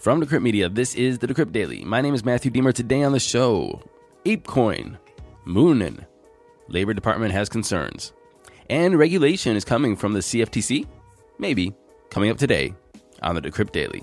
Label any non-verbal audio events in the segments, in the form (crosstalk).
From Decrypt Media, this is the Decrypt Daily. My name is Matthew Diemer. Today on the show, ApeCoin, Moonin, Labor Department has concerns, and regulation is coming from the CFTC? Maybe. Coming up today on the Decrypt Daily.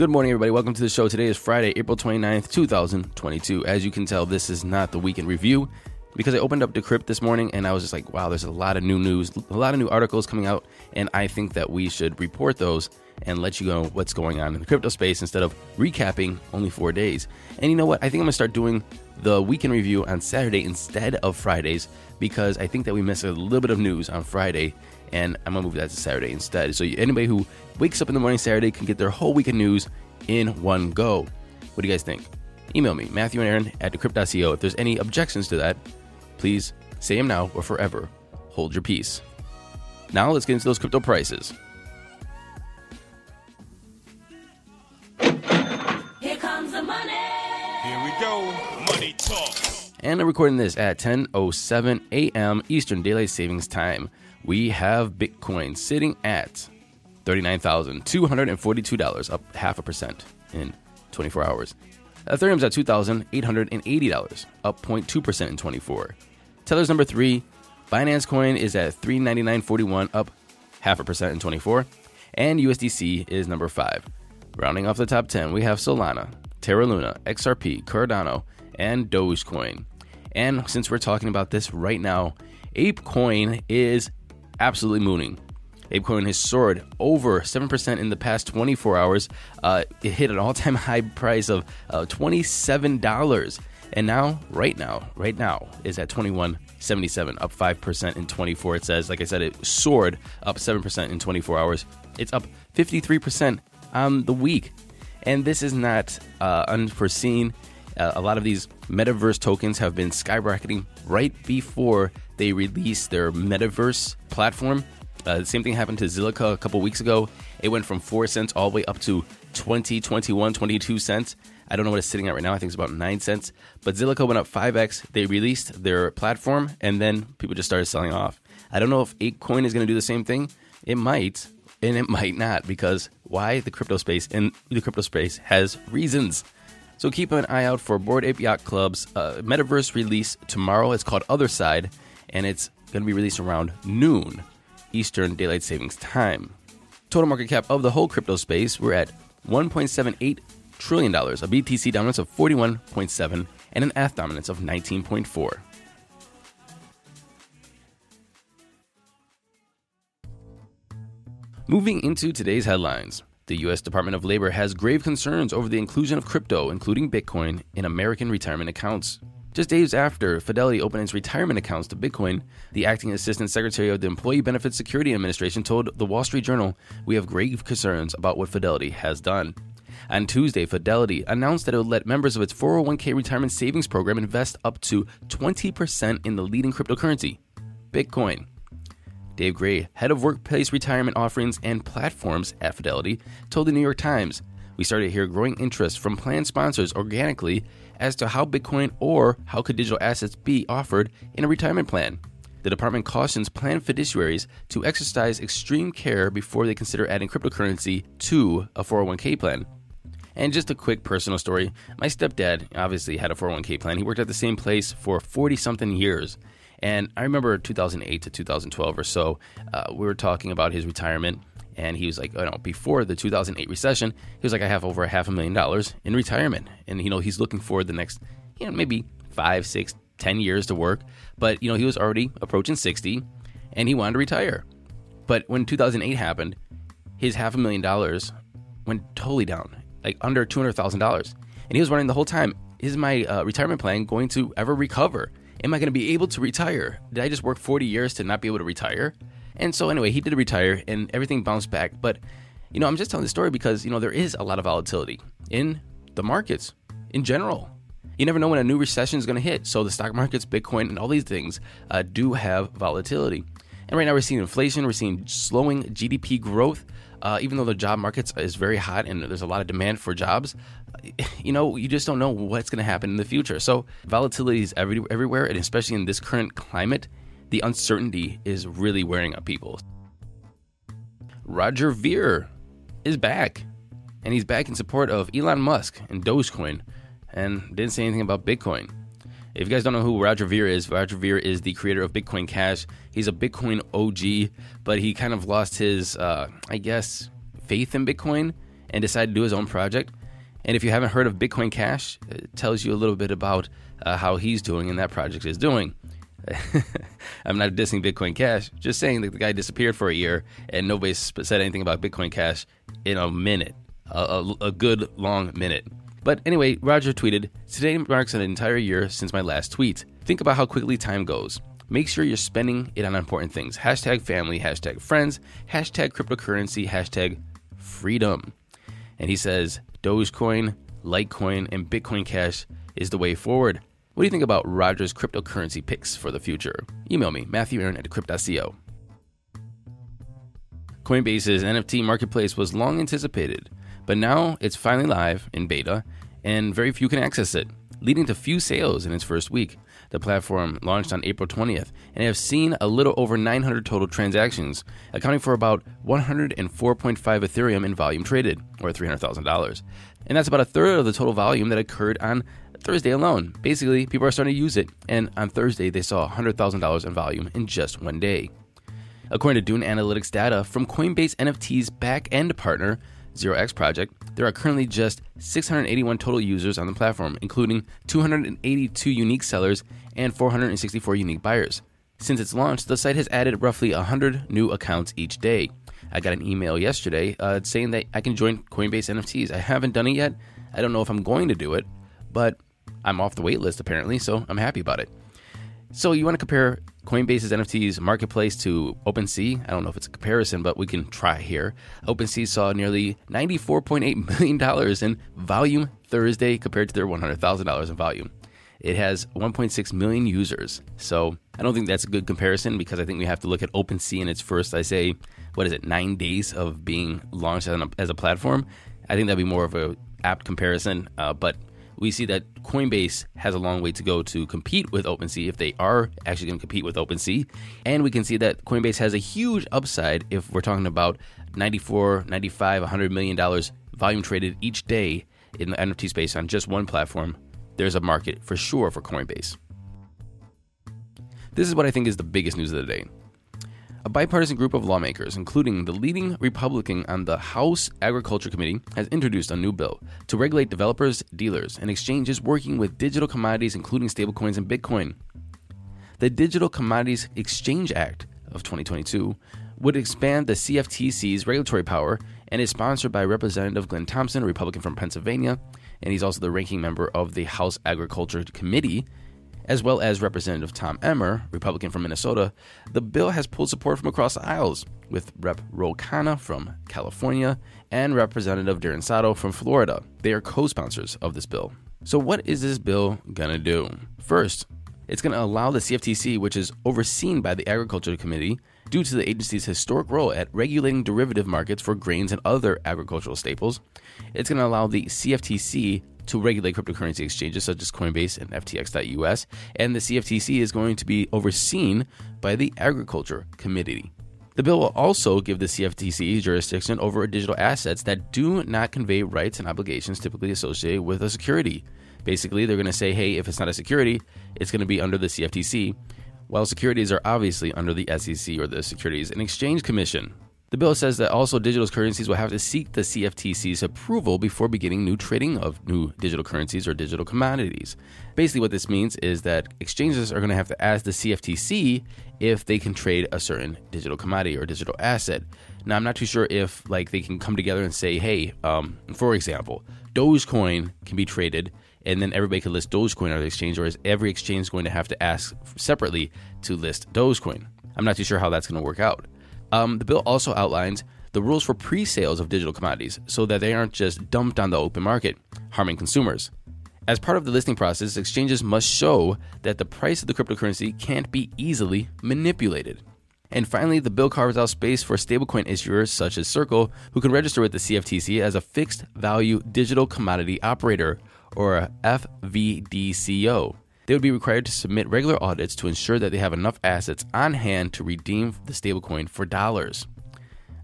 Good morning, everybody. Welcome to the show. Today is Friday, April 29th, 2022. As you can tell, this is not the weekend review because I opened up Decrypt this morning and I was just like, wow, there's a lot of new news, a lot of new articles coming out, and I think that we should report those and let you know what's going on in the crypto space instead of recapping only four days. And you know what? I think I'm gonna start doing the weekend review on Saturday instead of Fridays because I think that we miss a little bit of news on Friday, and I'm gonna move that to Saturday instead. So anybody who wakes up in the morning Saturday can get their whole weekend news in one go. What do you guys think? Email me, Matthew and Aaron at decrypt.co. If there's any objections to that, please say them now or forever. Hold your peace. Now let's get into those crypto prices. And I'm recording this at 10:07 a.m. Eastern Daylight Savings Time. We have Bitcoin sitting at $39,242, up half a percent in 24 hours. Ethereum's at $2,880, up 0.2% in 24. Tether's number three. Binance Coin is at $399.41, up half a percent in 24. And USDC is number five. Rounding off the top 10, we have Solana, Terra Luna, XRP, Cardano, and Dogecoin. And since we're talking about this right now, ApeCoin is absolutely mooning. ApeCoin has soared over 7% in the past 24 hours. Uh, it hit an all time (laughs) high price of uh, $27. And now, right now, right now, is at 21.77, up 5% in 24. It says, like I said, it soared up 7% in 24 hours. It's up 53% on the week. And this is not uh, unforeseen. Uh, a lot of these metaverse tokens have been skyrocketing right before they release their metaverse platform. Uh, the same thing happened to Zilliqa a couple weeks ago. It went from 4 cents all the way up to 20, 21, 22 cents. I don't know what it's sitting at right now. I think it's about 9 cents. But Zilliqa went up 5x. They released their platform and then people just started selling off. I don't know if ApeCoin is going to do the same thing. It might, and it might not because why the crypto space and the crypto space has reasons. So keep an eye out for Bored Ape Yacht Club's uh, metaverse release tomorrow. It's called Other Side, and it's going to be released around noon Eastern Daylight Savings Time. Total market cap of the whole crypto space, we're at 1.78 trillion dollars, a BTC dominance of 41.7, and an ETH dominance of 19.4. Moving into today's headlines. The U.S. Department of Labor has grave concerns over the inclusion of crypto, including Bitcoin, in American retirement accounts. Just days after Fidelity opened its retirement accounts to Bitcoin, the acting assistant secretary of the Employee Benefits Security Administration told the Wall Street Journal, We have grave concerns about what Fidelity has done. On Tuesday, Fidelity announced that it would let members of its 401k retirement savings program invest up to 20% in the leading cryptocurrency, Bitcoin. Dave Gray, head of workplace retirement offerings and platforms at Fidelity, told the New York Times, We started to hear growing interest from plan sponsors organically as to how Bitcoin or how could digital assets be offered in a retirement plan. The department cautions plan fiduciaries to exercise extreme care before they consider adding cryptocurrency to a 401k plan. And just a quick personal story my stepdad obviously had a 401k plan. He worked at the same place for 40 something years. And I remember 2008 to 2012 or so, uh, we were talking about his retirement. And he was like, you know, before the 2008 recession, he was like, I have over a half a million dollars in retirement. And, you know, he's looking for the next, you know, maybe five, six, ten years to work. But, you know, he was already approaching 60 and he wanted to retire. But when 2008 happened, his half a million dollars went totally down, like under $200,000. And he was running the whole time is my uh, retirement plan going to ever recover? Am I going to be able to retire? Did I just work 40 years to not be able to retire? And so, anyway, he did retire and everything bounced back. But, you know, I'm just telling the story because, you know, there is a lot of volatility in the markets in general. You never know when a new recession is going to hit. So, the stock markets, Bitcoin, and all these things uh, do have volatility. And right now, we're seeing inflation, we're seeing slowing GDP growth. Uh, even though the job market is very hot and there's a lot of demand for jobs, (laughs) you know, you just don't know what's going to happen in the future. So volatility is every, everywhere, and especially in this current climate, the uncertainty is really wearing on people. Roger Ver is back, and he's back in support of Elon Musk and Dogecoin, and didn't say anything about Bitcoin. If you guys don't know who Roger Ver is, Roger Ver is the creator of Bitcoin Cash. He's a Bitcoin OG, but he kind of lost his, uh, I guess, faith in Bitcoin and decided to do his own project. And if you haven't heard of Bitcoin Cash, it tells you a little bit about uh, how he's doing and that project is doing. (laughs) I'm not dissing Bitcoin Cash, just saying that the guy disappeared for a year and nobody said anything about Bitcoin Cash in a minute, a, a, a good long minute. But anyway, Roger tweeted Today marks an entire year since my last tweet. Think about how quickly time goes. Make sure you're spending it on important things. Hashtag family, hashtag friends, hashtag cryptocurrency, hashtag freedom. And he says Dogecoin, Litecoin, and Bitcoin Cash is the way forward. What do you think about Roger's cryptocurrency picks for the future? Email me, Matthew Aaron at Decrypt.co. Coinbase's NFT marketplace was long anticipated, but now it's finally live in beta, and very few can access it, leading to few sales in its first week. The platform launched on April 20th and have seen a little over 900 total transactions, accounting for about 104.5 Ethereum in volume traded, or $300,000. And that's about a third of the total volume that occurred on Thursday alone. Basically, people are starting to use it, and on Thursday they saw $100,000 in volume in just one day. According to Dune Analytics data from Coinbase NFT's back end partner, Zero X Project, there are currently just 681 total users on the platform, including 282 unique sellers and 464 unique buyers. Since its launch, the site has added roughly 100 new accounts each day. I got an email yesterday uh, saying that I can join Coinbase NFTs. I haven't done it yet. I don't know if I'm going to do it, but I'm off the wait list apparently, so I'm happy about it. So you want to compare Coinbase's NFTs marketplace to OpenSea? I don't know if it's a comparison, but we can try here. OpenSea saw nearly $94.8 (laughs) million in volume Thursday compared to their $100,000 in volume. It has 1.6 million users. So I don't think that's a good comparison because I think we have to look at OpenSea in its first, I say, what is it, nine days of being launched as a, as a platform. I think that'd be more of a apt comparison. Uh, but we see that Coinbase has a long way to go to compete with OpenSea if they are actually going to compete with OpenSea. And we can see that Coinbase has a huge upside if we're talking about 94, 95, 100 million dollars volume traded each day in the NFT space on just one platform. There's a market for sure for Coinbase. This is what I think is the biggest news of the day. A bipartisan group of lawmakers, including the leading Republican on the House Agriculture Committee, has introduced a new bill to regulate developers, dealers, and exchanges working with digital commodities, including stablecoins and Bitcoin. The Digital Commodities Exchange Act of 2022 would expand the CFTC's regulatory power and is sponsored by Representative Glenn Thompson, a Republican from Pennsylvania, and he's also the ranking member of the House Agriculture Committee as well as Representative Tom Emmer, Republican from Minnesota, the bill has pulled support from across the aisles, with Rep. Ro Khanna from California and Representative Darren Soto from Florida. They are co sponsors of this bill. So, what is this bill to do? First, it's to allow the CFTC, which is overseen by the Agriculture Committee, due to the agency's historic role at regulating derivative markets for grains and other agricultural staples. It's going to allow the CFTC to regulate cryptocurrency exchanges such as Coinbase and FTX.us, and the CFTC is going to be overseen by the Agriculture Committee. The bill will also give the CFTC jurisdiction over digital assets that do not convey rights and obligations typically associated with a security. Basically, they're going to say, hey, if it's not a security, it's going to be under the CFTC, while securities are obviously under the SEC or the Securities and Exchange Commission. The bill says that also digital currencies will have to seek the CFTC's approval before beginning new trading of new digital currencies or digital commodities. Basically, what this means is that exchanges are going to have to ask the CFTC if they can trade a certain digital commodity or digital asset. Now, I'm not too sure if like they can come together and say, hey, um, for example, Dogecoin can be traded and then everybody could list Dogecoin on the exchange, or is every exchange going to have to ask separately to list Dogecoin? I'm not too sure how that's going to work out. Um, the bill also outlines the rules for pre sales of digital commodities so that they aren't just dumped on the open market, harming consumers. As part of the listing process, exchanges must show that the price of the cryptocurrency can't be easily manipulated. And finally, the bill carves out space for stablecoin issuers such as Circle, who can register with the CFTC as a fixed value digital commodity operator, or a FVDCO. They would be required to submit regular audits to ensure that they have enough assets on hand to redeem the stablecoin for dollars.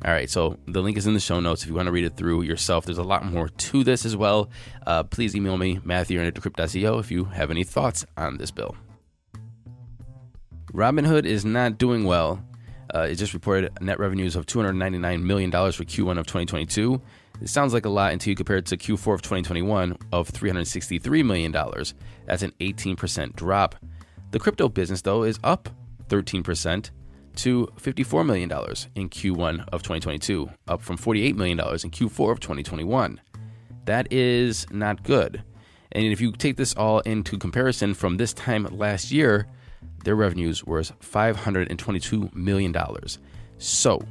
All right, so the link is in the show notes if you want to read it through yourself. There's a lot more to this as well. Uh, please email me, Matthew at Decrypt.co, if you have any thoughts on this bill. Robinhood is not doing well. Uh, it just reported net revenues of $299 million for Q1 of 2022. It sounds like a lot until you compare it to Q4 of 2021 of $363 million. That's an 18% drop. The crypto business, though, is up 13% to $54 million in Q1 of 2022, up from $48 million in Q4 of 2021. That is not good. And if you take this all into comparison from this time last year, their revenues were $522 million. So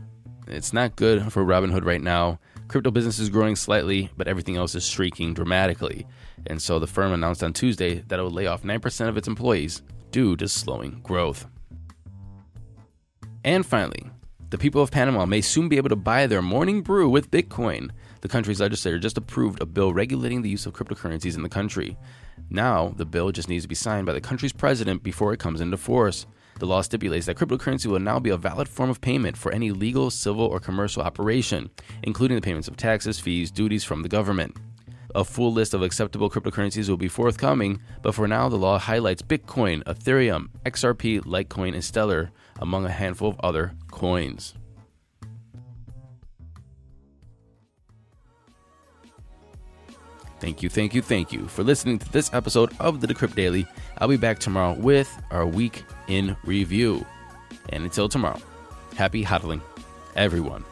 it's not good for Robinhood right now. Crypto business is growing slightly, but everything else is streaking dramatically. And so the firm announced on Tuesday that it would lay off 9% of its employees due to slowing growth. And finally, the people of Panama may soon be able to buy their morning brew with Bitcoin. The country's legislature just approved a bill regulating the use of cryptocurrencies in the country. Now, the bill just needs to be signed by the country's president before it comes into force. The law stipulates that cryptocurrency will now be a valid form of payment for any legal, civil, or commercial operation, including the payments of taxes, fees, duties from the government. A full list of acceptable cryptocurrencies will be forthcoming, but for now, the law highlights Bitcoin, Ethereum, XRP, Litecoin, and Stellar, among a handful of other coins. Thank you, thank you, thank you for listening to this episode of the Decrypt Daily. I'll be back tomorrow with our week in review. And until tomorrow, happy hodling, everyone.